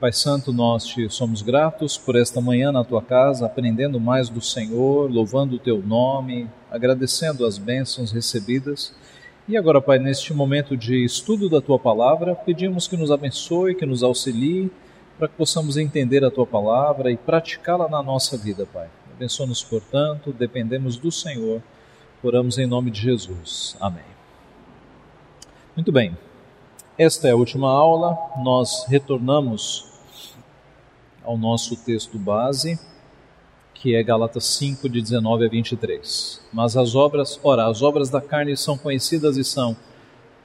Pai Santo, nós te somos gratos por esta manhã na tua casa, aprendendo mais do Senhor, louvando o teu nome, agradecendo as bênçãos recebidas. E agora, Pai, neste momento de estudo da tua palavra, pedimos que nos abençoe, que nos auxilie, para que possamos entender a tua palavra e praticá-la na nossa vida, Pai. Abençoa-nos, portanto, dependemos do Senhor. Oramos em nome de Jesus. Amém. Muito bem. Esta é a última aula. Nós retornamos ao nosso texto base, que é Galatas 5, de 19 a 23. Mas as obras, ora, as obras da carne são conhecidas e são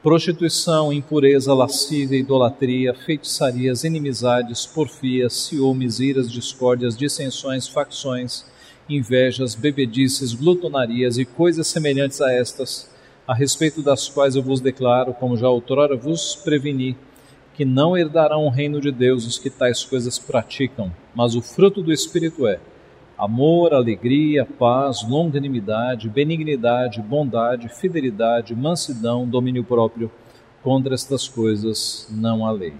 prostituição, impureza, lascívia, idolatria, feitiçarias, inimizades, porfias, ciúmes, iras, discórdias, dissensões, facções, invejas, bebedices, glutonarias e coisas semelhantes a estas, a respeito das quais eu vos declaro, como já outrora vos preveni, que não herdarão o reino de Deus os que tais coisas praticam, mas o fruto do Espírito é amor, alegria, paz, longanimidade, benignidade, bondade, fidelidade, mansidão, domínio próprio. Contra estas coisas não há lei.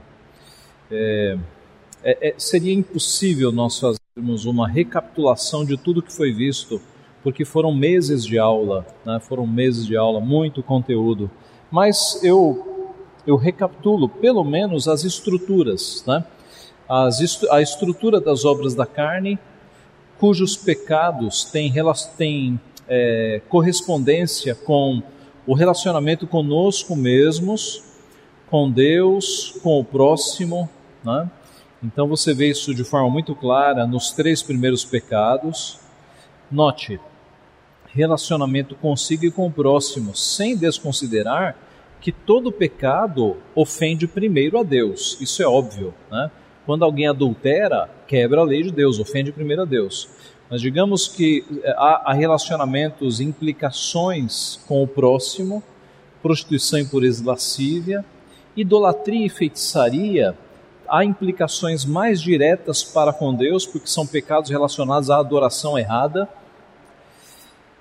É, é, é, seria impossível nós fazermos uma recapitulação de tudo que foi visto, porque foram meses de aula, né? foram meses de aula, muito conteúdo. Mas eu eu recapitulo pelo menos as estruturas, né? As, a estrutura das obras da carne, cujos pecados têm, têm é, correspondência com o relacionamento conosco mesmos, com Deus, com o próximo. Né? Então você vê isso de forma muito clara nos três primeiros pecados. Note, relacionamento consigo e com o próximo, sem desconsiderar que todo pecado ofende primeiro a Deus. Isso é óbvio, né? Quando alguém adultera, quebra a lei de Deus, ofende primeiro a Deus. Mas digamos que eh, há, relacionamentos, implicações com o próximo, prostituição e pureza lascívia, idolatria e feitiçaria, há implicações mais diretas para com Deus, porque são pecados relacionados à adoração errada.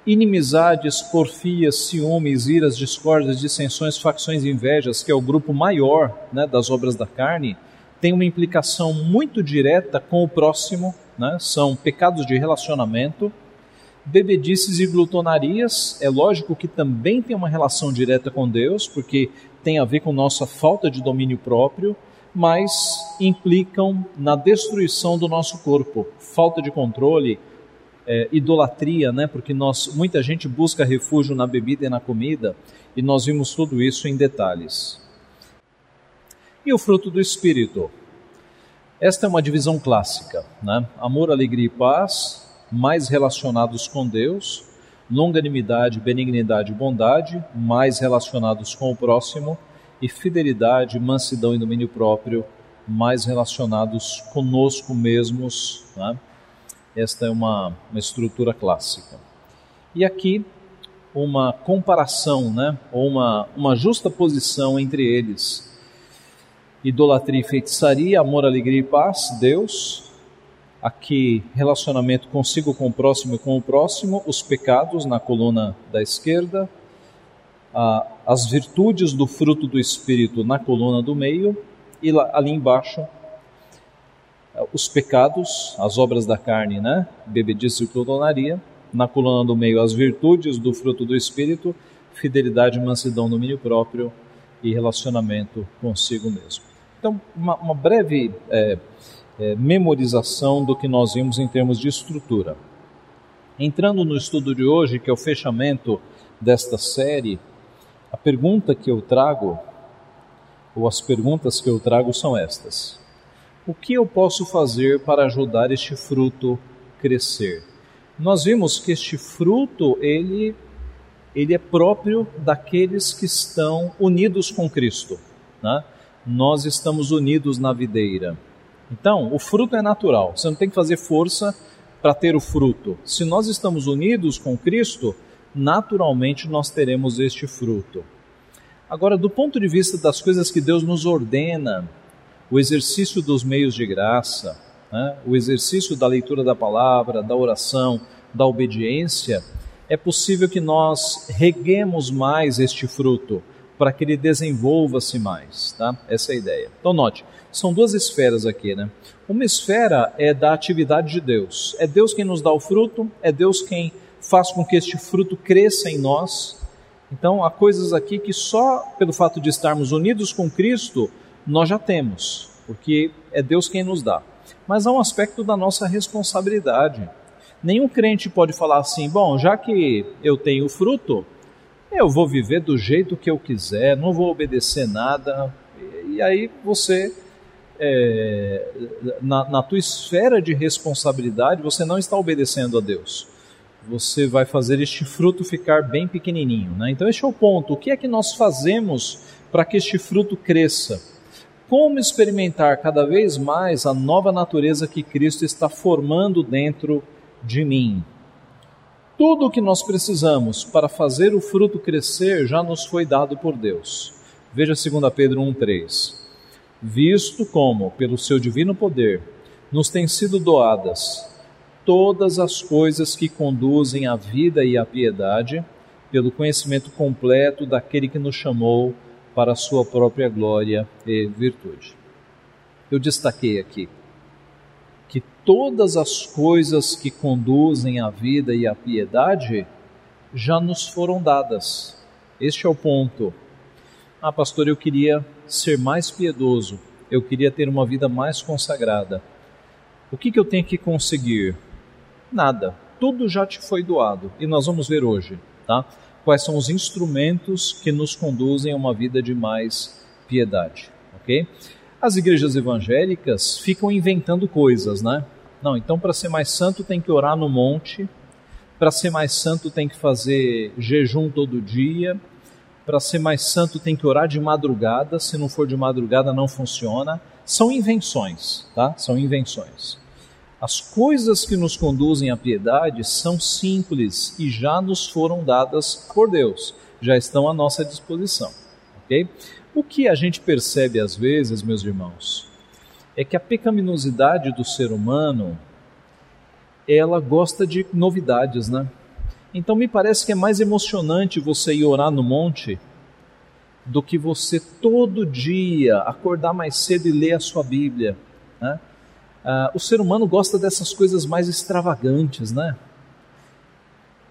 Inimizades, porfias, ciúmes, iras, discórdias, dissensões, facções e invejas, que é o grupo maior né, das obras da carne, tem uma implicação muito direta com o próximo, né? são pecados de relacionamento. Bebedices e glutonarias, é lógico que também tem uma relação direta com Deus, porque tem a ver com nossa falta de domínio próprio, mas implicam na destruição do nosso corpo, falta de controle, é, idolatria, né? Porque nós, muita gente busca refúgio na bebida e na comida, e nós vimos tudo isso em detalhes. E o fruto do Espírito? Esta é uma divisão clássica, né? Amor, alegria e paz, mais relacionados com Deus, longanimidade, benignidade e bondade, mais relacionados com o próximo, e fidelidade, mansidão e domínio próprio, mais relacionados conosco mesmos. Né? Esta é uma, uma estrutura clássica. E aqui uma comparação, né? ou uma, uma justa posição entre eles idolatria e feitiçaria, amor, alegria e paz, Deus. Aqui, relacionamento consigo com o próximo e com o próximo, os pecados na coluna da esquerda, as virtudes do fruto do Espírito na coluna do meio, e ali embaixo, os pecados, as obras da carne, né? Bebedice e clodonaria. Na coluna do meio, as virtudes do fruto do Espírito, fidelidade, mansidão, domínio próprio e relacionamento consigo mesmo. Então, uma, uma breve é, é, memorização do que nós vimos em termos de estrutura. Entrando no estudo de hoje, que é o fechamento desta série, a pergunta que eu trago, ou as perguntas que eu trago são estas: O que eu posso fazer para ajudar este fruto crescer? Nós vimos que este fruto, ele, ele é próprio daqueles que estão unidos com Cristo. Né? nós estamos unidos na videira. Então, o fruto é natural, você não tem que fazer força para ter o fruto. Se nós estamos unidos com Cristo, naturalmente nós teremos este fruto. Agora, do ponto de vista das coisas que Deus nos ordena, o exercício dos meios de graça, né, o exercício da leitura da palavra, da oração, da obediência, é possível que nós reguemos mais este fruto para que ele desenvolva-se mais, tá? Essa é a ideia. Então note, são duas esferas aqui, né? Uma esfera é da atividade de Deus. É Deus quem nos dá o fruto, é Deus quem faz com que este fruto cresça em nós. Então há coisas aqui que só pelo fato de estarmos unidos com Cristo nós já temos, porque é Deus quem nos dá. Mas há um aspecto da nossa responsabilidade. Nenhum crente pode falar assim: bom, já que eu tenho fruto, eu vou viver do jeito que eu quiser, não vou obedecer nada. E aí você, é, na, na tua esfera de responsabilidade, você não está obedecendo a Deus. Você vai fazer este fruto ficar bem pequenininho. Né? Então, este é o ponto. O que é que nós fazemos para que este fruto cresça? Como experimentar cada vez mais a nova natureza que Cristo está formando dentro de mim? Tudo o que nós precisamos para fazer o fruto crescer já nos foi dado por Deus. Veja 2 Pedro 1,3. Visto como, pelo seu divino poder, nos têm sido doadas todas as coisas que conduzem à vida e à piedade, pelo conhecimento completo daquele que nos chamou para a sua própria glória e virtude. Eu destaquei aqui que todas as coisas que conduzem à vida e à piedade já nos foram dadas. Este é o ponto. Ah, pastor, eu queria ser mais piedoso, eu queria ter uma vida mais consagrada. O que, que eu tenho que conseguir? Nada. Tudo já te foi doado. E nós vamos ver hoje, tá? Quais são os instrumentos que nos conduzem a uma vida de mais piedade, ok? As igrejas evangélicas ficam inventando coisas, né? Não, então para ser mais santo tem que orar no monte, para ser mais santo tem que fazer jejum todo dia, para ser mais santo tem que orar de madrugada, se não for de madrugada não funciona. São invenções, tá? São invenções. As coisas que nos conduzem à piedade são simples e já nos foram dadas por Deus, já estão à nossa disposição, ok? O que a gente percebe às vezes, meus irmãos, é que a pecaminosidade do ser humano ela gosta de novidades, né? Então me parece que é mais emocionante você ir orar no monte do que você todo dia acordar mais cedo e ler a sua Bíblia. Né? Ah, o ser humano gosta dessas coisas mais extravagantes, né?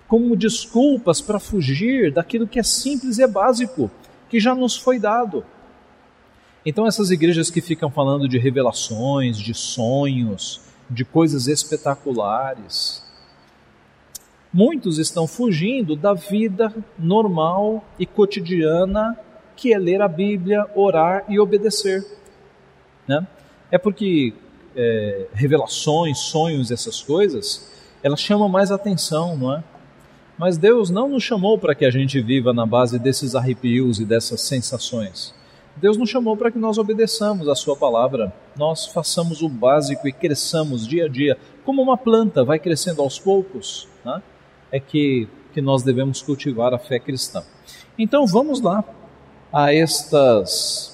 Como desculpas para fugir daquilo que é simples e é básico que já nos foi dado. Então, essas igrejas que ficam falando de revelações, de sonhos, de coisas espetaculares, muitos estão fugindo da vida normal e cotidiana que é ler a Bíblia, orar e obedecer. Né? É porque é, revelações, sonhos, essas coisas, elas chamam mais atenção, não é? Mas Deus não nos chamou para que a gente viva na base desses arrepios e dessas sensações. Deus nos chamou para que nós obedeçamos a Sua palavra, nós façamos o básico e cresçamos dia a dia, como uma planta vai crescendo aos poucos, né? é que, que nós devemos cultivar a fé cristã. Então vamos lá a estas,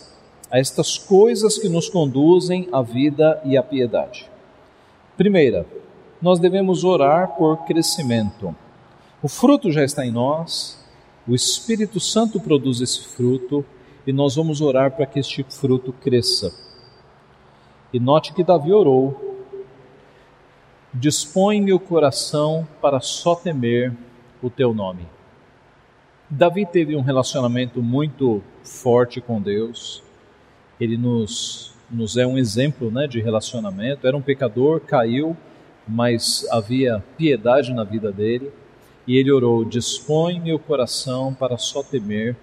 a estas coisas que nos conduzem à vida e à piedade. Primeira, nós devemos orar por crescimento. O fruto já está em nós, o Espírito Santo produz esse fruto e nós vamos orar para que este fruto cresça. E note que Davi orou: Dispõe-me o coração para só temer o teu nome. Davi teve um relacionamento muito forte com Deus. Ele nos, nos é um exemplo né, de relacionamento. Era um pecador, caiu, mas havia piedade na vida dele e ele orou: Dispõe meu coração para só temer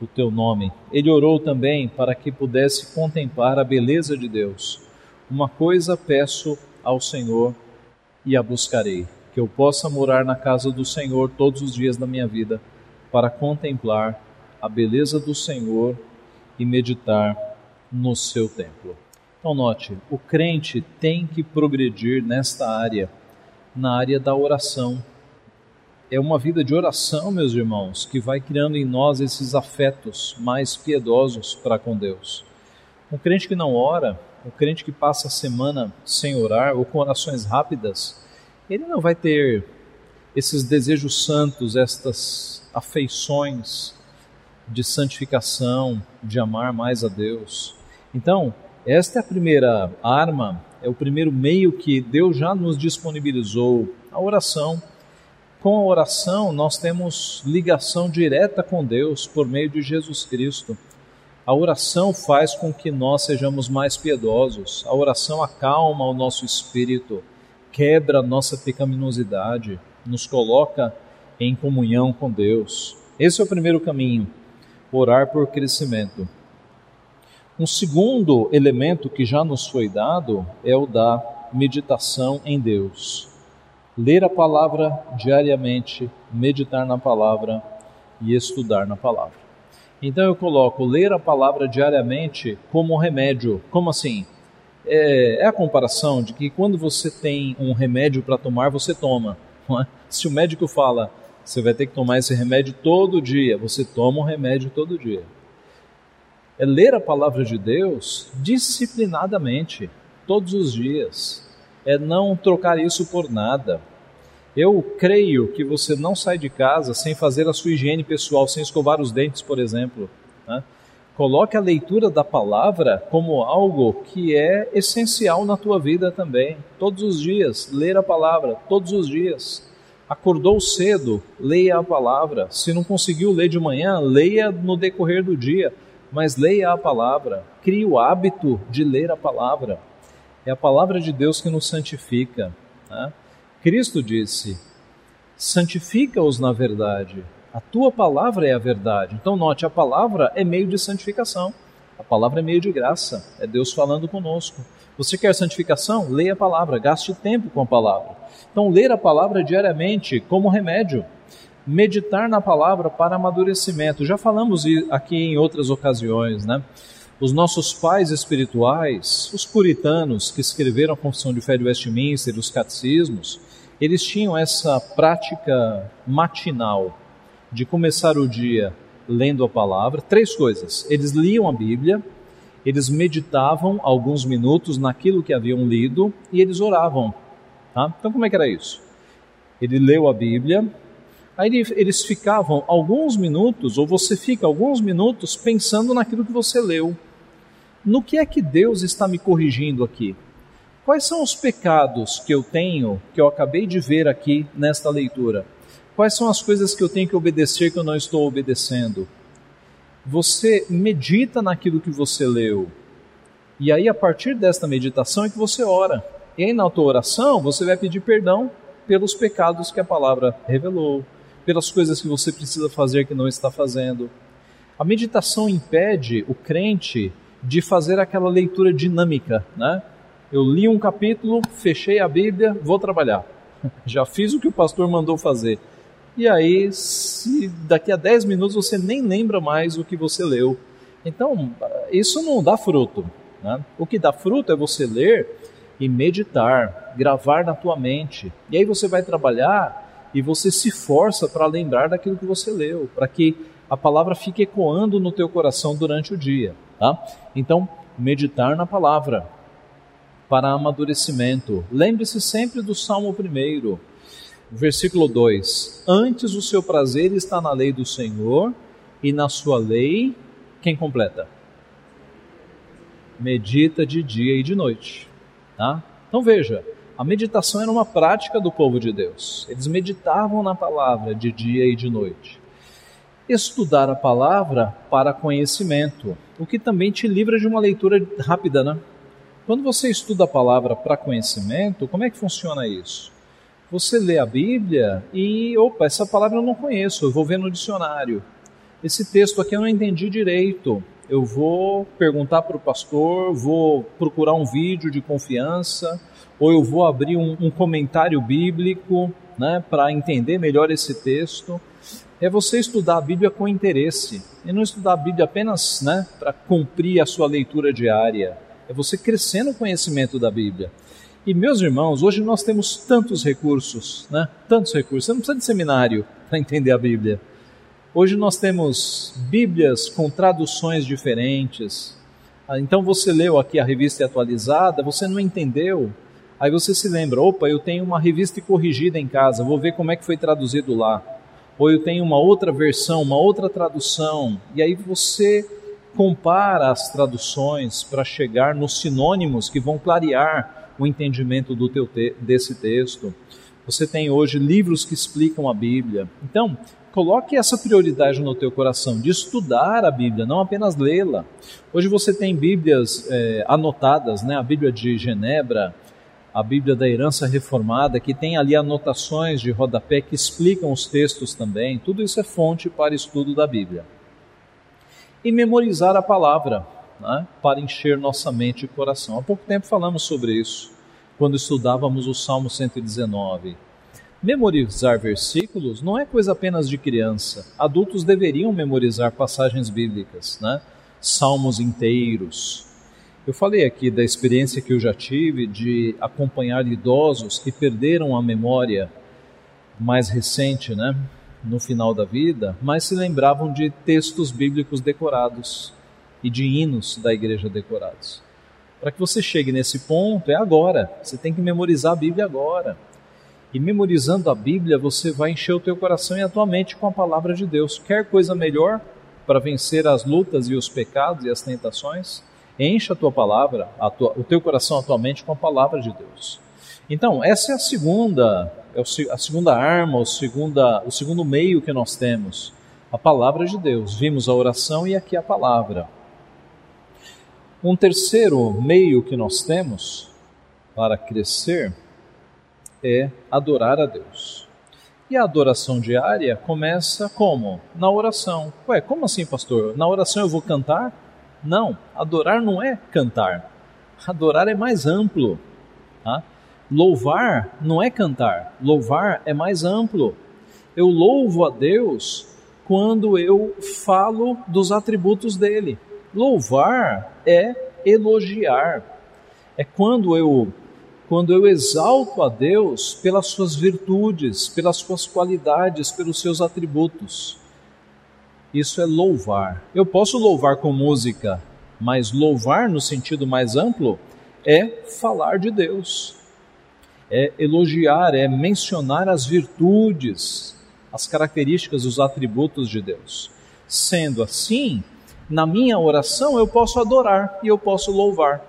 o teu nome. Ele orou também para que pudesse contemplar a beleza de Deus. Uma coisa peço ao Senhor e a buscarei: que eu possa morar na casa do Senhor todos os dias da minha vida, para contemplar a beleza do Senhor e meditar no seu templo. Então, note: o crente tem que progredir nesta área, na área da oração é uma vida de oração, meus irmãos, que vai criando em nós esses afetos mais piedosos para com Deus. Um crente que não ora, um crente que passa a semana sem orar ou com orações rápidas, ele não vai ter esses desejos santos, estas afeições de santificação, de amar mais a Deus. Então, esta é a primeira arma, é o primeiro meio que Deus já nos disponibilizou, a oração. Com a oração, nós temos ligação direta com Deus por meio de Jesus Cristo. A oração faz com que nós sejamos mais piedosos. A oração acalma o nosso espírito, quebra a nossa pecaminosidade, nos coloca em comunhão com Deus. Esse é o primeiro caminho, orar por crescimento. Um segundo elemento que já nos foi dado é o da meditação em Deus. Ler a palavra diariamente, meditar na palavra e estudar na palavra. Então eu coloco ler a palavra diariamente como remédio. Como assim? É, é a comparação de que quando você tem um remédio para tomar, você toma. É? Se o médico fala, você vai ter que tomar esse remédio todo dia. Você toma o remédio todo dia. É ler a palavra de Deus disciplinadamente, todos os dias. É não trocar isso por nada. Eu creio que você não sai de casa sem fazer a sua higiene pessoal, sem escovar os dentes, por exemplo. Né? Coloque a leitura da palavra como algo que é essencial na tua vida também. Todos os dias, ler a palavra, todos os dias. Acordou cedo, leia a palavra. Se não conseguiu ler de manhã, leia no decorrer do dia, mas leia a palavra. Crie o hábito de ler a palavra. É a palavra de Deus que nos santifica. Né? Cristo disse: santifica-os na verdade. A tua palavra é a verdade. Então, note: a palavra é meio de santificação. A palavra é meio de graça. É Deus falando conosco. Você quer santificação? Leia a palavra, gaste tempo com a palavra. Então, ler a palavra diariamente como remédio, meditar na palavra para amadurecimento. Já falamos aqui em outras ocasiões, né? Os nossos pais espirituais, os puritanos que escreveram a Confissão de Fé de Westminster, os catecismos, eles tinham essa prática matinal de começar o dia lendo a palavra. Três coisas: eles liam a Bíblia, eles meditavam alguns minutos naquilo que haviam lido e eles oravam. Tá? Então, como é que era isso? Ele leu a Bíblia, aí eles ficavam alguns minutos, ou você fica alguns minutos pensando naquilo que você leu. No que é que Deus está me corrigindo aqui? Quais são os pecados que eu tenho, que eu acabei de ver aqui nesta leitura? Quais são as coisas que eu tenho que obedecer que eu não estou obedecendo? Você medita naquilo que você leu. E aí, a partir desta meditação, é que você ora. E aí, na tua oração, você vai pedir perdão pelos pecados que a palavra revelou, pelas coisas que você precisa fazer que não está fazendo. A meditação impede o crente de fazer aquela leitura dinâmica, né? Eu li um capítulo, fechei a Bíblia, vou trabalhar. Já fiz o que o pastor mandou fazer. E aí, se daqui a 10 minutos você nem lembra mais o que você leu. Então, isso não dá fruto. Né? O que dá fruto é você ler e meditar, gravar na tua mente. E aí você vai trabalhar e você se força para lembrar daquilo que você leu, para que a palavra fique ecoando no teu coração durante o dia, tá? Então, meditar na palavra para amadurecimento. Lembre-se sempre do Salmo 1, versículo 2: Antes o seu prazer está na lei do Senhor, e na sua lei, quem completa? Medita de dia e de noite. Tá? Então veja, a meditação era uma prática do povo de Deus. Eles meditavam na palavra de dia e de noite. Estudar a palavra para conhecimento, o que também te livra de uma leitura rápida, né? Quando você estuda a palavra para conhecimento, como é que funciona isso? Você lê a Bíblia e, opa, essa palavra eu não conheço, eu vou ver no dicionário. Esse texto aqui eu não entendi direito eu vou perguntar para o pastor, vou procurar um vídeo de confiança, ou eu vou abrir um, um comentário bíblico né, para entender melhor esse texto. É você estudar a Bíblia com interesse, e não estudar a Bíblia apenas né, para cumprir a sua leitura diária. É você crescer no conhecimento da Bíblia. E meus irmãos, hoje nós temos tantos recursos, né? Tantos recursos. Você não precisa de seminário para entender a Bíblia. Hoje nós temos Bíblias com traduções diferentes. Ah, então você leu aqui a revista atualizada, você não entendeu. Aí você se lembra, opa, eu tenho uma revista corrigida em casa, vou ver como é que foi traduzido lá. ou eu tenho uma outra versão, uma outra tradução, e aí você compara as traduções para chegar nos sinônimos que vão clarear o entendimento do teu te desse texto. Você tem hoje livros que explicam a Bíblia. Então, coloque essa prioridade no teu coração de estudar a Bíblia, não apenas lê-la. Hoje você tem Bíblias é, anotadas, né? A Bíblia de Genebra, a Bíblia da Herança Reformada, que tem ali anotações de rodapé que explicam os textos também. Tudo isso é fonte para estudo da Bíblia. E memorizar a palavra, né, para encher nossa mente e coração. Há pouco tempo falamos sobre isso, quando estudávamos o Salmo 119. Memorizar versículos não é coisa apenas de criança. Adultos deveriam memorizar passagens bíblicas, né? salmos inteiros, eu falei aqui da experiência que eu já tive de acompanhar idosos que perderam a memória mais recente, né, no final da vida, mas se lembravam de textos bíblicos decorados e de hinos da igreja decorados. Para que você chegue nesse ponto, é agora. Você tem que memorizar a Bíblia agora. E memorizando a Bíblia, você vai encher o teu coração e a tua mente com a palavra de Deus. Quer coisa melhor para vencer as lutas e os pecados e as tentações? Encha a tua palavra, a tua, o teu coração, a tua mente com a palavra de Deus. Então, essa é a segunda, é a segunda arma, o, segunda, o segundo meio que nós temos. A palavra de Deus. Vimos a oração e aqui a palavra. Um terceiro meio que nós temos para crescer é adorar a Deus. E a adoração diária começa como? Na oração. Ué, como assim, pastor? Na oração eu vou cantar? Não, adorar não é cantar. Adorar é mais amplo. Tá? Louvar não é cantar. Louvar é mais amplo. Eu louvo a Deus quando eu falo dos atributos dele. Louvar é elogiar. É quando eu quando eu exalto a Deus pelas suas virtudes, pelas suas qualidades, pelos seus atributos. Isso é louvar. Eu posso louvar com música, mas louvar no sentido mais amplo é falar de Deus, é elogiar, é mencionar as virtudes, as características, os atributos de Deus. Sendo assim, na minha oração eu posso adorar e eu posso louvar.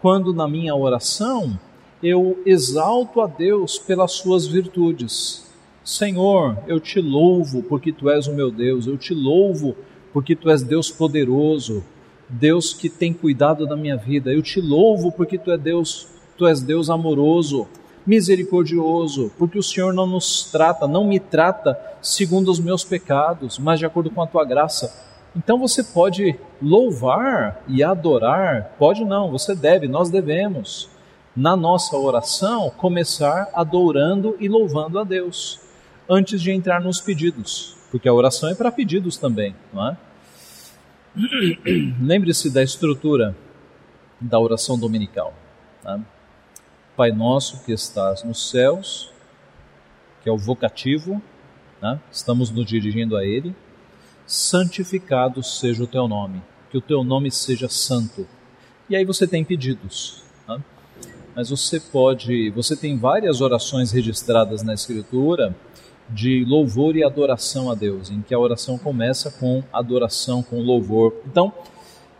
Quando na minha oração eu exalto a Deus pelas suas virtudes, Senhor, eu te louvo porque tu és o meu Deus, eu te louvo porque tu és Deus poderoso, Deus que tem cuidado da minha vida. Eu te louvo porque tu és Deus, tu és Deus amoroso, misericordioso, porque o Senhor não nos trata, não me trata segundo os meus pecados, mas de acordo com a tua graça. Então você pode louvar e adorar, pode não, você deve, nós devemos, na nossa oração, começar adorando e louvando a Deus antes de entrar nos pedidos, porque a oração é para pedidos também, não é? Lembre-se da estrutura da oração dominical. Tá? Pai nosso que estás nos céus, que é o vocativo, né? estamos nos dirigindo a Ele. Santificado seja o teu nome, que o teu nome seja santo. E aí você tem pedidos. Tá? Mas você pode, você tem várias orações registradas na Escritura de louvor e adoração a Deus, em que a oração começa com adoração, com louvor. Então,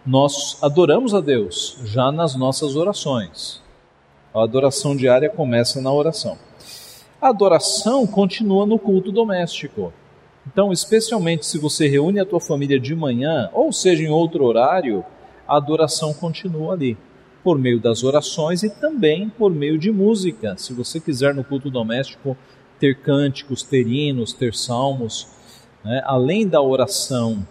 nós adoramos a Deus já nas nossas orações. A adoração diária começa na oração. A adoração continua no culto doméstico. Então, especialmente se você reúne a tua família de manhã, ou seja, em outro horário, a adoração continua ali, por meio das orações e também por meio de música. Se você quiser no culto doméstico ter cânticos, ter hinos, ter salmos, né? além da oração,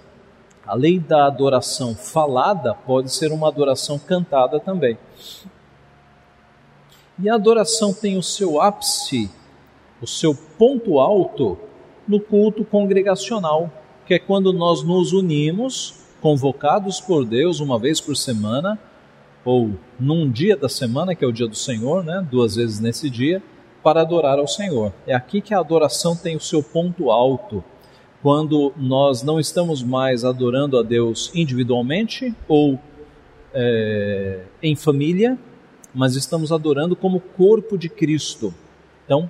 além da adoração falada, pode ser uma adoração cantada também. E a adoração tem o seu ápice, o seu ponto alto no culto congregacional, que é quando nós nos unimos, convocados por Deus uma vez por semana, ou num dia da semana, que é o dia do Senhor, né? duas vezes nesse dia, para adorar ao Senhor. É aqui que a adoração tem o seu ponto alto, quando nós não estamos mais adorando a Deus individualmente ou é, em família, mas estamos adorando como corpo de Cristo. Então,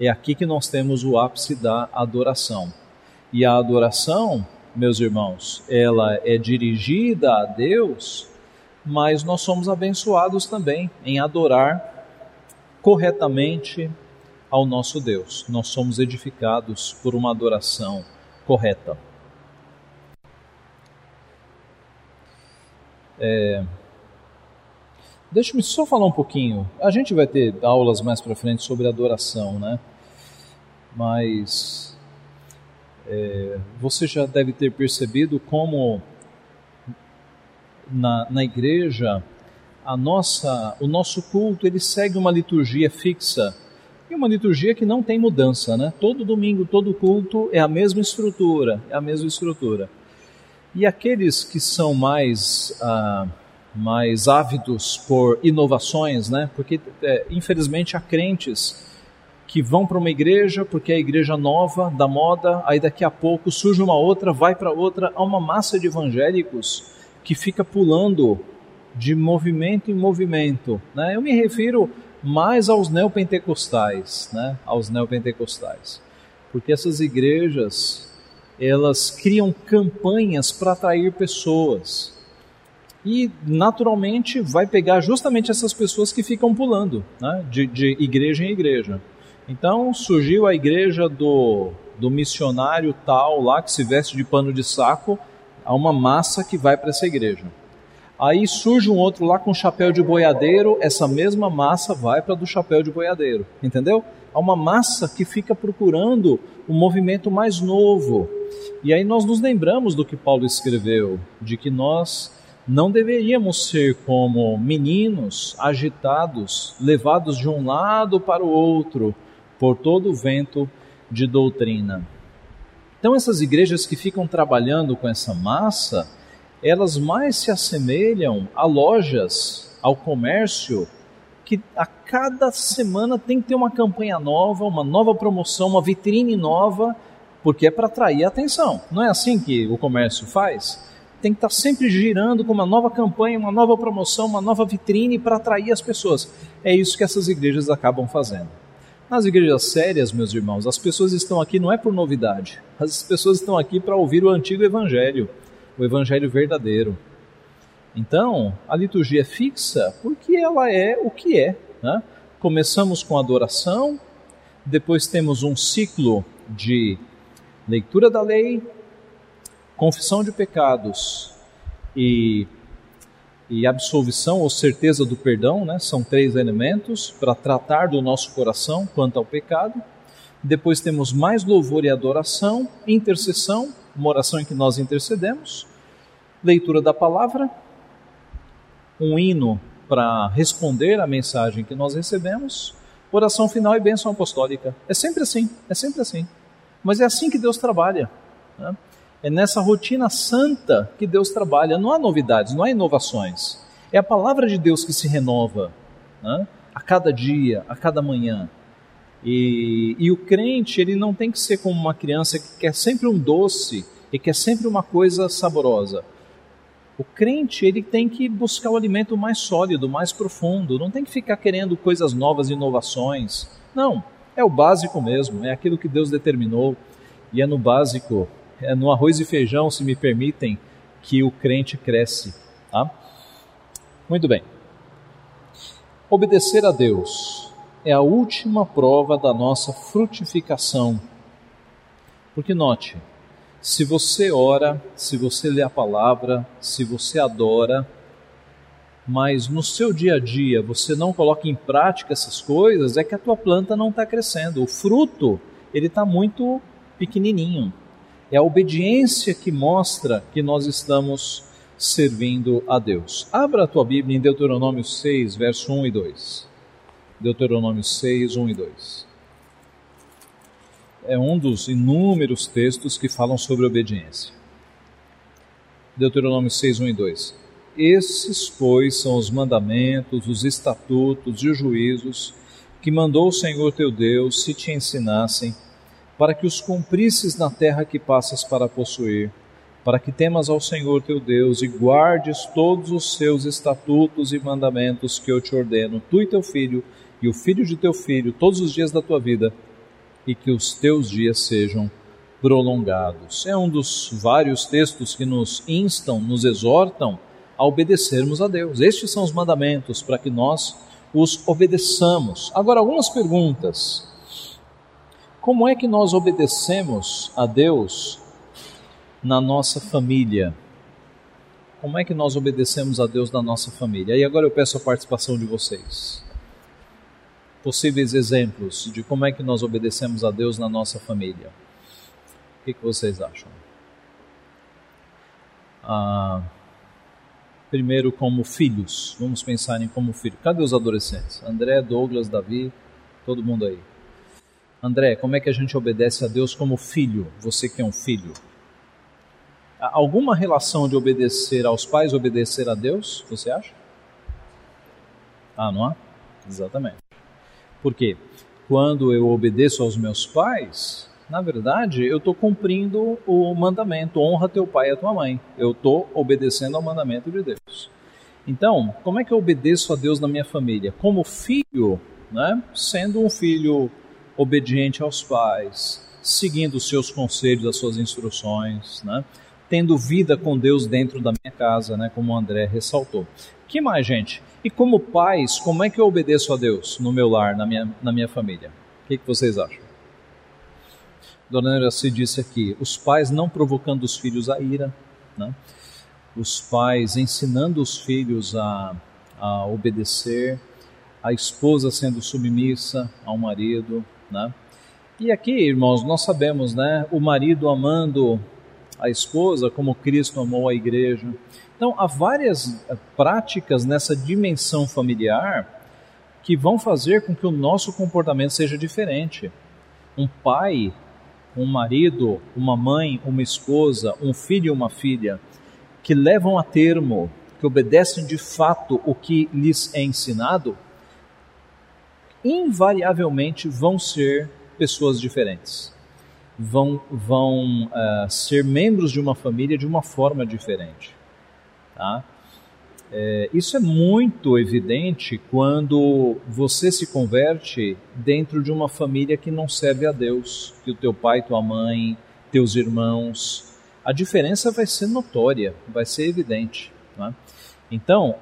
É aqui que nós temos o ápice da adoração. E a adoração, meus irmãos, ela é dirigida a Deus, mas nós somos abençoados também em adorar corretamente ao nosso Deus. Nós somos edificados por uma adoração correta. É, Deixe-me só falar um pouquinho. A gente vai ter aulas mais para frente sobre adoração, né? Mas é, você já deve ter percebido como na, na igreja a nossa, o nosso culto ele segue uma liturgia fixa e uma liturgia que não tem mudança, né? Todo domingo, todo culto é a mesma estrutura, é a mesma estrutura. E aqueles que são mais ah, mais ávidos por inovações, né? Porque é, infelizmente há crentes que vão para uma igreja porque é a igreja nova, da moda, aí daqui a pouco surge uma outra, vai para outra, há uma massa de evangélicos que fica pulando de movimento em movimento, né? Eu me refiro mais aos neopentecostais, né? Aos neopentecostais. Porque essas igrejas, elas criam campanhas para atrair pessoas e naturalmente vai pegar justamente essas pessoas que ficam pulando né, de, de igreja em igreja. Então surgiu a igreja do, do missionário tal lá que se veste de pano de saco, há uma massa que vai para essa igreja. Aí surge um outro lá com chapéu de boiadeiro, essa mesma massa vai para do chapéu de boiadeiro, entendeu? Há uma massa que fica procurando um movimento mais novo. E aí nós nos lembramos do que Paulo escreveu, de que nós não deveríamos ser como meninos agitados, levados de um lado para o outro por todo o vento de doutrina. Então, essas igrejas que ficam trabalhando com essa massa, elas mais se assemelham a lojas, ao comércio, que a cada semana tem que ter uma campanha nova, uma nova promoção, uma vitrine nova, porque é para atrair a atenção. Não é assim que o comércio faz? tem que estar sempre girando com uma nova campanha, uma nova promoção, uma nova vitrine para atrair as pessoas. É isso que essas igrejas acabam fazendo. Nas igrejas sérias, meus irmãos, as pessoas estão aqui não é por novidade, as pessoas estão aqui para ouvir o antigo evangelho, o evangelho verdadeiro. Então, a liturgia é fixa porque ela é o que é. Né? Começamos com adoração, depois temos um ciclo de leitura da lei, confissão de pecados e, e absolvição ou certeza do perdão, né? são três elementos para tratar do nosso coração quanto ao pecado. Depois temos mais louvor e adoração, intercessão, uma oração em que nós intercedemos, leitura da palavra, um hino para responder à mensagem que nós recebemos, oração final e bênção apostólica. É sempre assim, é sempre assim. Mas é assim que Deus trabalha. Né? É nessa rotina santa que Deus trabalha. Não há novidades, não há inovações. É a palavra de Deus que se renova né? a cada dia, a cada manhã. E, e, o crente, ele não tem que ser como uma criança que quer sempre um doce e quer sempre uma coisa saborosa. O crente, ele tem que buscar o alimento mais sólido, mais profundo. Não tem que ficar querendo coisas novas, inovações. Não, é o básico mesmo, é aquilo que Deus determinou. E é no básico é no arroz e feijão, se me permitem, que o crente cresce. Tá? Muito bem. Obedecer a Deus é a última prova da nossa frutificação. Porque note, se você ora, se você lê a palavra, se você adora, mas no seu dia a dia você não coloca em prática essas coisas, é que a tua planta não está crescendo. O fruto ele está muito pequenininho. É a obediência que mostra que nós estamos servindo a Deus. Abra a tua Bíblia em Deuteronômio 6, verso 1 e 2. Deuteronômio 6, 1 e 2. É um dos inúmeros textos que falam sobre obediência. Deuteronômio 6, 1 e 2. Esses, pois, são os mandamentos, os estatutos e os juízos que mandou o Senhor teu Deus se te ensinassem para que os cumprisses na terra que passas para possuir, para que temas ao Senhor teu Deus e guardes todos os seus estatutos e mandamentos que eu te ordeno, tu e teu filho, e o filho de teu filho, todos os dias da tua vida, e que os teus dias sejam prolongados. É um dos vários textos que nos instam, nos exortam a obedecermos a Deus. Estes são os mandamentos para que nós os obedeçamos. Agora, algumas perguntas. Como é que nós obedecemos a Deus na nossa família? Como é que nós obedecemos a Deus na nossa família? E agora eu peço a participação de vocês. Possíveis exemplos de como é que nós obedecemos a Deus na nossa família. O que, que vocês acham? Ah, primeiro, como filhos. Vamos pensar em como filhos. Cadê os adolescentes? André, Douglas, Davi, todo mundo aí. André, como é que a gente obedece a Deus como filho? Você que é um filho. Alguma relação de obedecer aos pais, obedecer a Deus, você acha? Ah, não há? Exatamente. Por quê? Quando eu obedeço aos meus pais, na verdade, eu estou cumprindo o mandamento: honra teu pai e a tua mãe. Eu estou obedecendo ao mandamento de Deus. Então, como é que eu obedeço a Deus na minha família? Como filho, né? sendo um filho obediente aos pais, seguindo os seus conselhos, as suas instruções, né? tendo vida com Deus dentro da minha casa, né? como o André ressaltou. Que mais, gente? E como pais, como é que eu obedeço a Deus no meu lar, na minha, na minha família? O que, que vocês acham? Dona Iraci disse aqui: os pais não provocando os filhos à ira, né? os pais ensinando os filhos a, a obedecer, a esposa sendo submissa ao marido, né? E aqui, irmãos, nós sabemos, né? O marido amando a esposa como Cristo amou a igreja. Então, há várias eh, práticas nessa dimensão familiar que vão fazer com que o nosso comportamento seja diferente. Um pai, um marido, uma mãe, uma esposa, um filho e uma filha que levam a termo, que obedecem de fato o que lhes é ensinado, invariavelmente vão ser pessoas diferentes. Vão, vão uh, ser membros de uma família de uma forma diferente. Tá? É, isso é muito evidente quando você se converte dentro de uma família que não serve a Deus, que o teu pai, tua mãe, teus irmãos. A diferença vai ser notória, vai ser evidente. Tá? Então,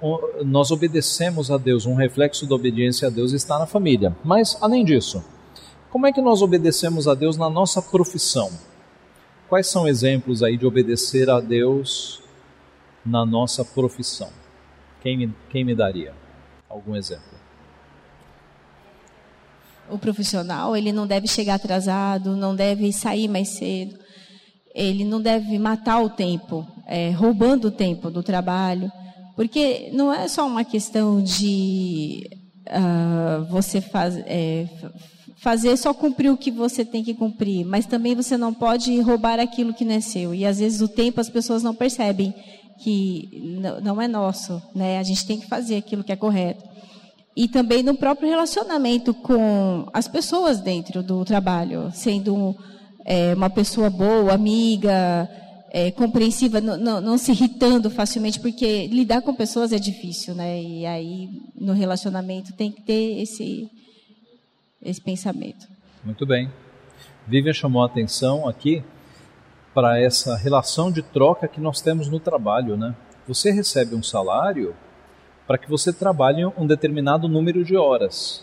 nós obedecemos a Deus, um reflexo da obediência a Deus está na família. Mas, além disso, como é que nós obedecemos a Deus na nossa profissão? Quais são exemplos aí de obedecer a Deus na nossa profissão? Quem me, quem me daria algum exemplo? O profissional, ele não deve chegar atrasado, não deve sair mais cedo, ele não deve matar o tempo, é, roubando o tempo do trabalho porque não é só uma questão de uh, você é, fazer só cumprir o que você tem que cumprir, mas também você não pode roubar aquilo que não é seu. E às vezes o tempo as pessoas não percebem que não é nosso, né? A gente tem que fazer aquilo que é correto. E também no próprio relacionamento com as pessoas dentro do trabalho, sendo é, uma pessoa boa, amiga, é, compreensiva, não, se irritando facilmente, porque lidar com pessoas é difícil, né? E aí no relacionamento tem que ter esse esse pensamento. Muito bem. Vivian chamou a atenção aqui para essa relação de troca que nós temos no trabalho, né? Você recebe um salário para que você trabalhe um determinado número de horas.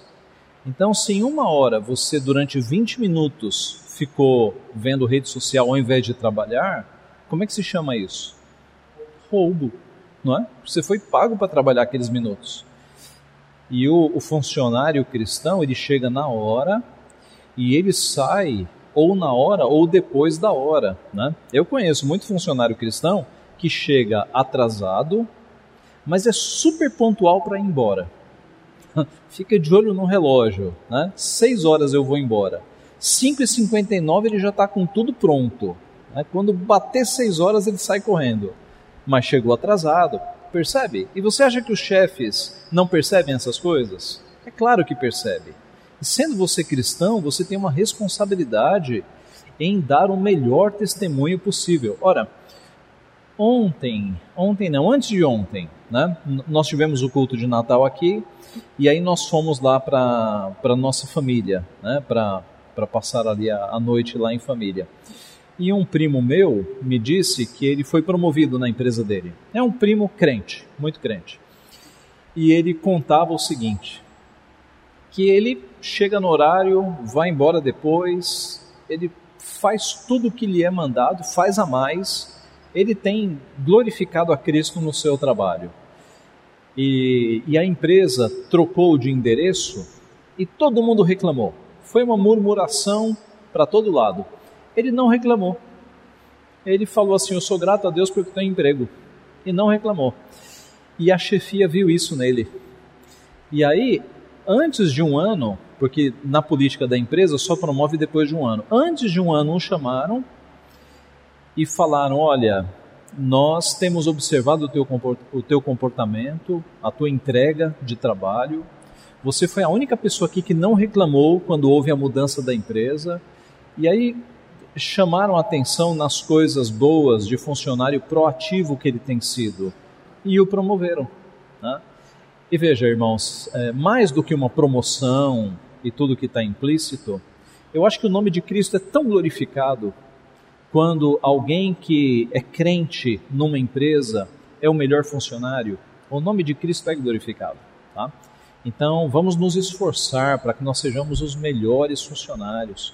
Então, se em uma hora você durante 20 minutos ficou vendo rede social ao invés de trabalhar, como é que se chama isso? Roubo, não é? Você foi pago para trabalhar aqueles minutos. E o, o funcionário cristão, ele chega na hora e ele sai ou na hora ou depois da hora, né? Eu conheço muito funcionário cristão que chega atrasado, mas é super pontual para ir embora. Fica de olho no relógio, né? Seis horas eu vou embora. 5h59 ele já está com tudo pronto. Né? Quando bater seis horas, ele sai correndo. Mas chegou atrasado. Percebe? E você acha que os chefes não percebem essas coisas? É claro que percebe. Sendo você cristão, você tem uma responsabilidade em dar o melhor testemunho possível. Ora, ontem, ontem não, antes de ontem, né, nós tivemos o culto de Natal aqui e aí nós fomos lá para a nossa família, né, para para passar ali a, a noite lá em família. E um primo meu me disse que ele foi promovido na empresa dele. É um primo crente, muito crente. E ele contava o seguinte: que ele chega no horário, vai embora depois, ele faz tudo o que lhe é mandado, faz a mais, ele tem glorificado a Cristo no seu trabalho. E, e a empresa trocou de endereço e todo mundo reclamou. Foi uma murmuração para todo lado. Ele não reclamou. Ele falou assim: Eu sou grato a Deus porque tenho emprego. E não reclamou. E a chefia viu isso nele. E aí, antes de um ano, porque na política da empresa só promove depois de um ano. Antes de um ano, o chamaram e falaram: Olha, nós temos observado o teu, comportamento, a tua entrega de trabalho. Você foi a única pessoa aqui que não reclamou quando houve a mudança da empresa. E aí chamaram atenção nas coisas boas de funcionário proativo que ele tem sido e o promoveram. Né? E veja, irmãos, é, mais do que uma promoção e tudo que está implícito, eu acho que o nome de Cristo é tão glorificado quando alguém que é crente numa empresa é o melhor funcionário, o nome de Cristo é glorificado. Tá? Então, vamos nos esforçar para que nós sejamos os melhores funcionários,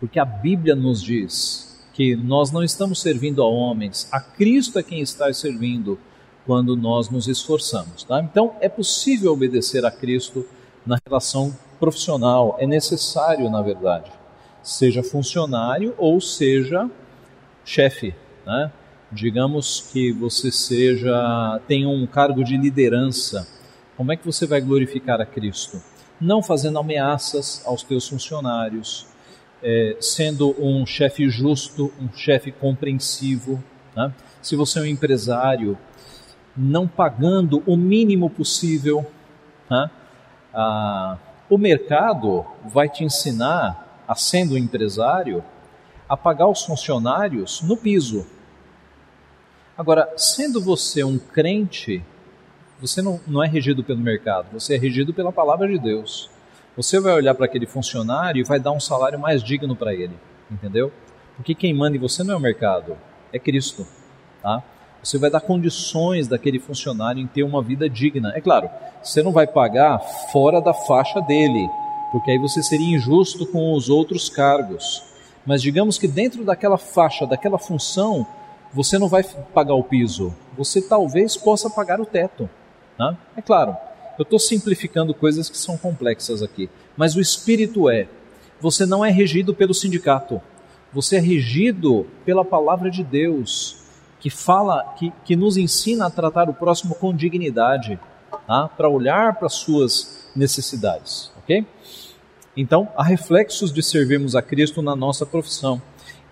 porque a Bíblia nos diz que nós não estamos servindo a homens, a Cristo é quem está servindo quando nós nos esforçamos. Tá? Então, é possível obedecer a Cristo na relação profissional, é necessário, na verdade, seja funcionário ou seja chefe. Né? Digamos que você seja tenha um cargo de liderança. Como é que você vai glorificar a Cristo? Não fazendo ameaças aos teus funcionários, é, sendo um chefe justo, um chefe compreensivo. Né? Se você é um empresário, não pagando o mínimo possível. Né? Ah, o mercado vai te ensinar, a sendo um empresário, a pagar os funcionários no piso. Agora, sendo você um crente, você não, não é regido pelo mercado, você é regido pela palavra de Deus. Você vai olhar para aquele funcionário e vai dar um salário mais digno para ele, entendeu? Porque quem manda em você não é o mercado, é Cristo, tá? Você vai dar condições daquele funcionário em ter uma vida digna. É claro, você não vai pagar fora da faixa dele, porque aí você seria injusto com os outros cargos. Mas digamos que dentro daquela faixa, daquela função, você não vai pagar o piso. Você talvez possa pagar o teto. Né? É claro, eu estou simplificando coisas que são complexas aqui. Mas o espírito é: você não é regido pelo sindicato, você é regido pela palavra de Deus que fala, que, que nos ensina a tratar o próximo com dignidade, tá? para olhar para as suas necessidades, ok? Então, há reflexos de servirmos a Cristo na nossa profissão.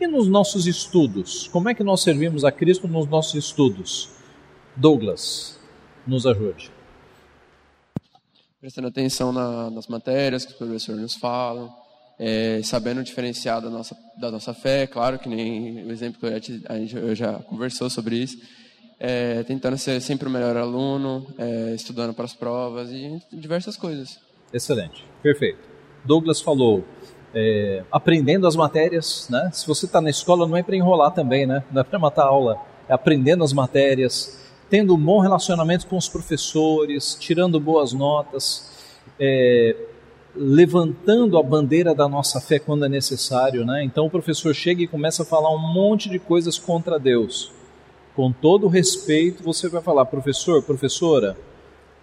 E nos nossos estudos? Como é que nós servimos a Cristo nos nossos estudos? Douglas, nos ajude. Prestando atenção na, nas matérias que os professores nos falam, é, sabendo diferenciar da nossa, da nossa fé, claro que nem o exemplo que eu já, a gente já conversou sobre isso, é, tentando ser sempre o melhor aluno, é, estudando para as provas e diversas coisas. Excelente, perfeito. Douglas falou, é, aprendendo as matérias, né? Se você está na escola, não é para enrolar também, né? Não é para matar a aula, é aprendendo as matérias, tendo um bom relacionamento com os professores, tirando boas notas, é, levantando a bandeira da nossa fé quando é necessário, né? Então o professor chega e começa a falar um monte de coisas contra Deus. Com todo respeito, você vai falar, professor, professora,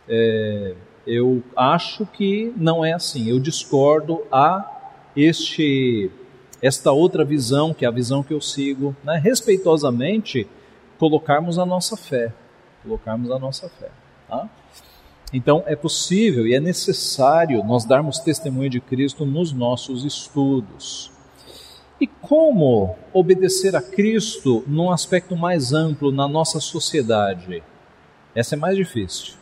é, eu acho que não é assim. Eu discordo a este esta outra visão, que é a visão que eu sigo, né? respeitosamente colocarmos a nossa fé, colocarmos a nossa fé, tá? Então, é possível e é necessário nós darmos testemunho de Cristo nos nossos estudos. E como obedecer a Cristo num aspecto mais amplo na nossa sociedade? Essa é mais difícil.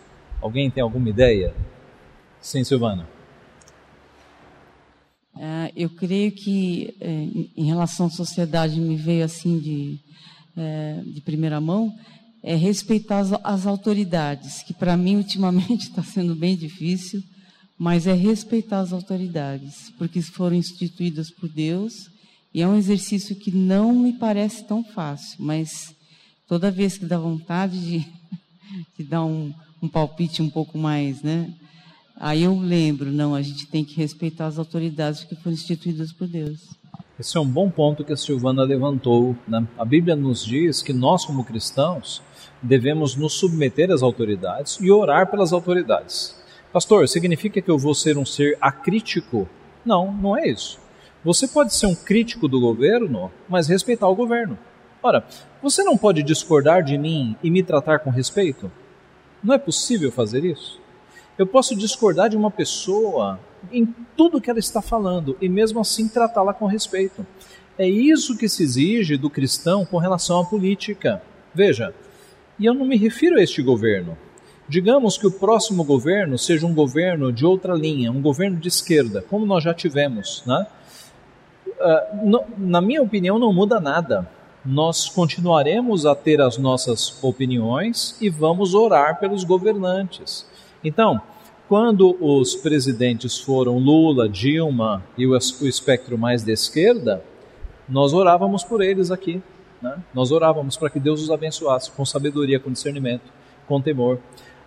Alguém tem alguma ideia? Sim, Silvana. É, eu creio que, é, em relação à sociedade, me veio assim de, é, de primeira mão, é respeitar as, as autoridades, que para mim ultimamente está sendo bem difícil, mas é respeitar as autoridades, porque foram instituídas por Deus e é um exercício que não me parece tão fácil, mas toda vez que dá vontade de, de dar um, um palpite um pouco mais, né? Aí eu lembro, não, a gente tem que respeitar as autoridades que foram instituídas por Deus. Esse é um bom ponto que a Silvana levantou. Né? A Bíblia nos diz que nós, como cristãos, devemos nos submeter às autoridades e orar pelas autoridades. Pastor, significa que eu vou ser um ser acrítico? Não, não é isso. Você pode ser um crítico do governo, mas respeitar o governo. Ora, você não pode discordar de mim e me tratar com respeito? Não é possível fazer isso? Eu posso discordar de uma pessoa em tudo que ela está falando e mesmo assim tratá-la com respeito. É isso que se exige do cristão com relação à política. Veja, e eu não me refiro a este governo. Digamos que o próximo governo seja um governo de outra linha, um governo de esquerda, como nós já tivemos. Né? Uh, no, na minha opinião, não muda nada. Nós continuaremos a ter as nossas opiniões e vamos orar pelos governantes. Então, quando os presidentes foram Lula, Dilma e o, espectro mais de esquerda, nós orávamos por eles aqui. Né? Nós orávamos para que Deus os abençoasse com sabedoria, com discernimento, com temor.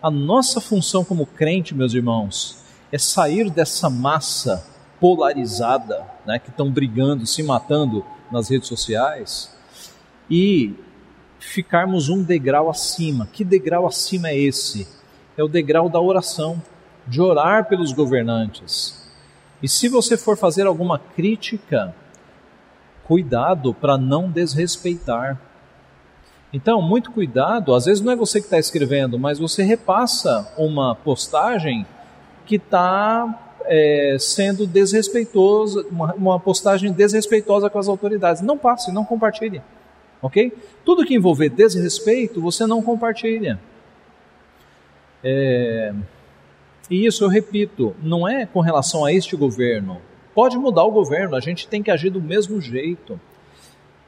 A nossa função como crente, meus irmãos, é sair dessa massa polarizada, né, que estão brigando, se matando nas redes sociais, e ficarmos um degrau acima. Que degrau acima é esse? É o degrau da oração de orar pelos governantes. E se você for fazer alguma crítica, cuidado para não desrespeitar. Então, muito cuidado, às vezes não é você que está escrevendo, mas você repassa uma postagem que está é, sendo desrespeitosa, uma, uma postagem desrespeitosa com as autoridades. Não passe, não compartilhe. Ok? Tudo que envolver desrespeito, você não compartilha. É, e isso eu repito, não é com relação a este governo. Pode mudar o governo, a gente tem que agir do mesmo jeito.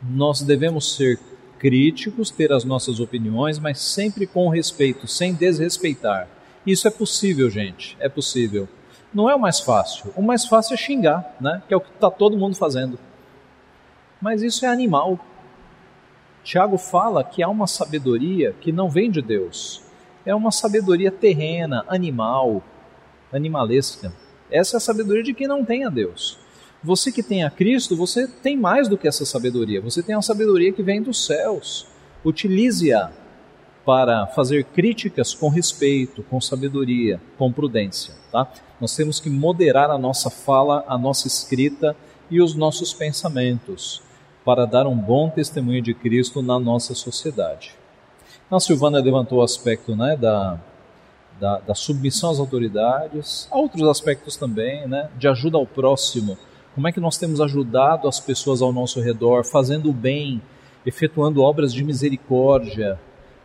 Nós devemos ser críticos, ter as nossas opiniões, mas sempre com respeito, sem desrespeitar. Isso é possível, gente, é possível. Não é o mais fácil. O mais fácil é xingar, né? que é o que está todo mundo fazendo. Mas isso é animal. Tiago fala que há uma sabedoria que não vem de Deus é uma sabedoria terrena, animal, animalesca. Essa é a sabedoria de quem não tem a Deus. Você que tem a Cristo, você tem mais do que essa sabedoria. Você tem a sabedoria que vem dos céus. Utilize-a para fazer críticas com respeito, com sabedoria, com prudência. Tá? Nós temos que moderar a nossa fala, a nossa escrita e os nossos pensamentos para dar um bom testemunho de Cristo na nossa sociedade. A Silvana levantou o aspecto né, da, da, da, submissão às autoridades, outros aspectos também, né, de ajuda ao próximo. Como é que nós temos ajudado as pessoas ao nosso redor, fazendo o bem, efetuando obras de misericórdia?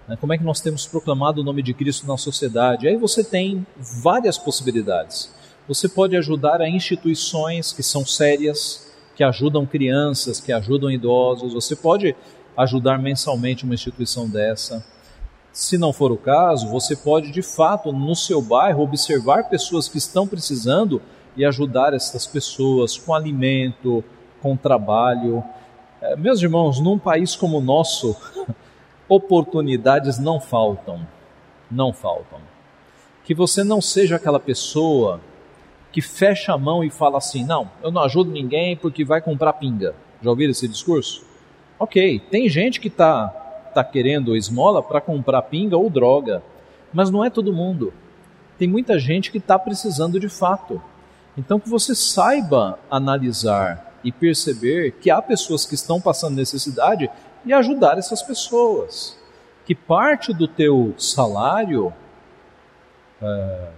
Né, como é que nós temos proclamado o nome de Cristo na sociedade? Aí você tem várias possibilidades. Você pode ajudar a instituições que são sérias, que ajudam crianças, que ajudam idosos. Você pode ajudar mensalmente uma instituição dessa. Se não for o caso, você pode de fato no seu bairro observar pessoas que estão precisando e ajudar essas pessoas com alimento, com trabalho. É, meus irmãos, num país como o nosso, oportunidades não faltam. Não faltam. Que você não seja aquela pessoa que fecha a mão e fala assim: não, eu não ajudo ninguém porque vai comprar pinga. Já ouviram esse discurso? Ok, tem gente que está tá querendo esmola para comprar pinga ou droga, mas não é todo mundo. Tem muita gente que está precisando de fato. Então que você saiba analisar e perceber que há pessoas que estão passando necessidade e ajudar essas pessoas. Que parte do teu salário, é,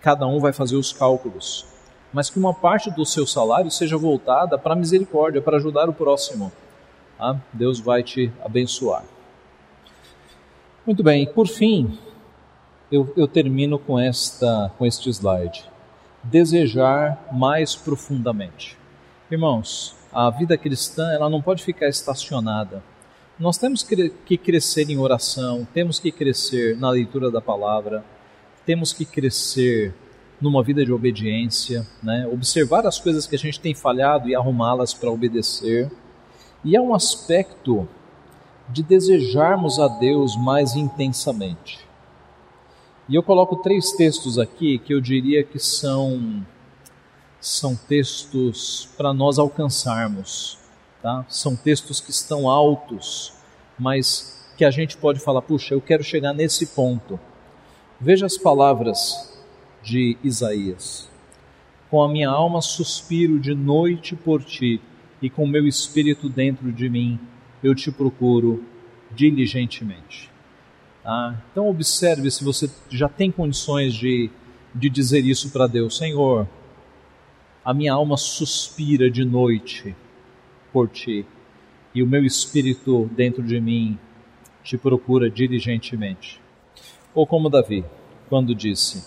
cada um vai fazer os cálculos, mas que uma parte do seu salário seja voltada para a misericórdia, para ajudar o próximo. Tá? Deus vai te abençoar. Muito bem, por fim, eu, eu termino com, esta, com este slide. Desejar mais profundamente. Irmãos, a vida cristã ela não pode ficar estacionada. Nós temos que crescer em oração, temos que crescer na leitura da palavra, temos que crescer numa vida de obediência, né? observar as coisas que a gente tem falhado e arrumá-las para obedecer. E há um aspecto de desejarmos a Deus mais intensamente. E eu coloco três textos aqui que eu diria que são são textos para nós alcançarmos, tá? São textos que estão altos, mas que a gente pode falar, puxa, eu quero chegar nesse ponto. Veja as palavras de Isaías. Com a minha alma suspiro de noite por ti, e com meu espírito dentro de mim eu te procuro diligentemente. Ah, então observe se você já tem condições de, de dizer isso para Deus, Senhor, a minha alma suspira de noite por ti, e o meu espírito dentro de mim te procura diligentemente. Ou como Davi, quando disse: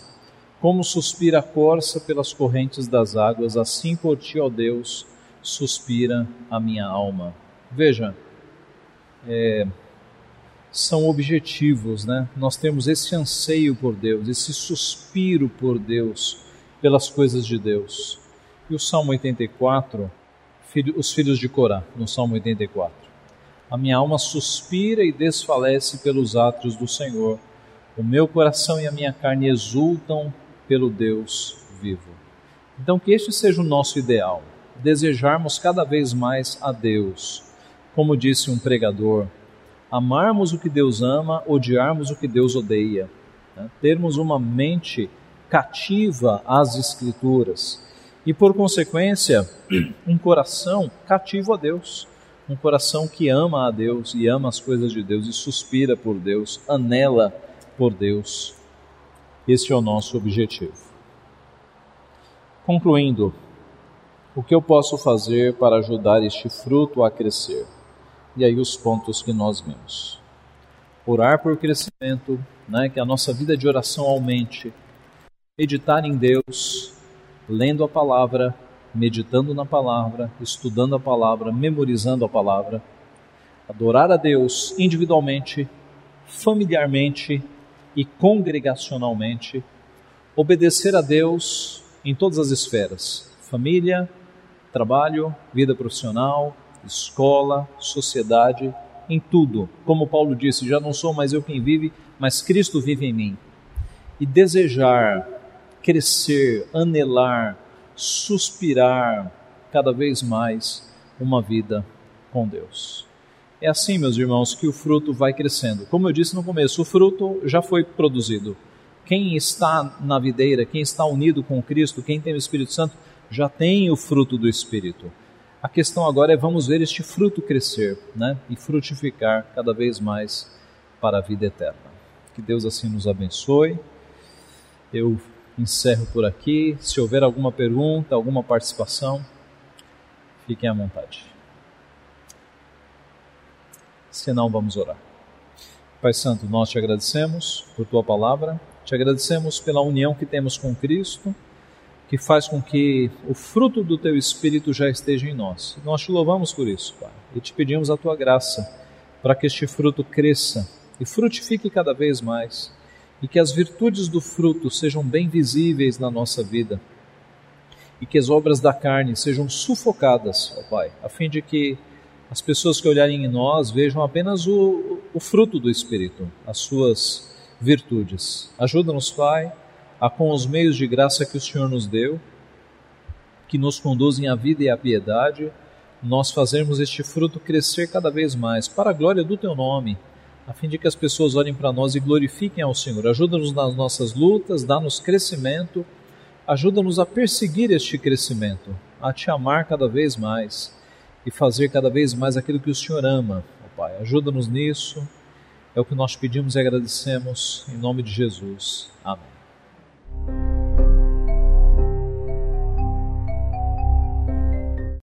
Como suspira a corça pelas correntes das águas, assim por ti, ó Deus, suspira a minha alma. Veja, é, são objetivos, né? Nós temos esse anseio por Deus, esse suspiro por Deus, pelas coisas de Deus. E o Salmo 84, os filhos de Corá, no Salmo 84. A minha alma suspira e desfalece pelos atos do Senhor. O meu coração e a minha carne exultam pelo Deus vivo. Então, que este seja o nosso ideal, desejarmos cada vez mais a Deus. Como disse um pregador, amarmos o que Deus ama, odiarmos o que Deus odeia, né? termos uma mente cativa às Escrituras e, por consequência, um coração cativo a Deus, um coração que ama a Deus e ama as coisas de Deus e suspira por Deus, anela por Deus. Este é o nosso objetivo. Concluindo, o que eu posso fazer para ajudar este fruto a crescer? E aí os pontos que nós vimos. Orar por crescimento, né, que a nossa vida de oração aumente. Meditar em Deus, lendo a palavra, meditando na palavra, estudando a palavra, memorizando a palavra. Adorar a Deus individualmente, familiarmente e congregacionalmente. Obedecer a Deus em todas as esferas: família, trabalho, vida profissional, escola, sociedade, em tudo. Como Paulo disse, já não sou mais eu quem vive, mas Cristo vive em mim. E desejar, crescer, anelar, suspirar cada vez mais uma vida com Deus. É assim, meus irmãos, que o fruto vai crescendo. Como eu disse no começo, o fruto já foi produzido. Quem está na videira, quem está unido com Cristo, quem tem o Espírito Santo, já tem o fruto do Espírito. A questão agora é vamos ver este fruto crescer né? e frutificar cada vez mais para a vida eterna. Que Deus assim nos abençoe. Eu encerro por aqui. Se houver alguma pergunta, alguma participação, fiquem à vontade. Se não, vamos orar. Pai Santo, nós te agradecemos por tua palavra, te agradecemos pela união que temos com Cristo que faz com que o fruto do teu espírito já esteja em nós. Nós te louvamos por isso, Pai, e te pedimos a tua graça para que este fruto cresça e frutifique cada vez mais, e que as virtudes do fruto sejam bem visíveis na nossa vida, e que as obras da carne sejam sufocadas, ó Pai, a fim de que as pessoas que olharem em nós vejam apenas o, o fruto do Espírito, as suas virtudes. Ajuda-nos, Pai a com os meios de graça que o Senhor nos deu, que nos conduzem à vida e à piedade, nós fazermos este fruto crescer cada vez mais para a glória do teu nome, a fim de que as pessoas olhem para nós e glorifiquem ao Senhor. Ajuda-nos nas nossas lutas, dá-nos crescimento, ajuda-nos a perseguir este crescimento, a te amar cada vez mais e fazer cada vez mais aquilo que o Senhor ama, Pai. Ajuda-nos nisso. É o que nós pedimos e agradecemos em nome de Jesus. Amém. Thank you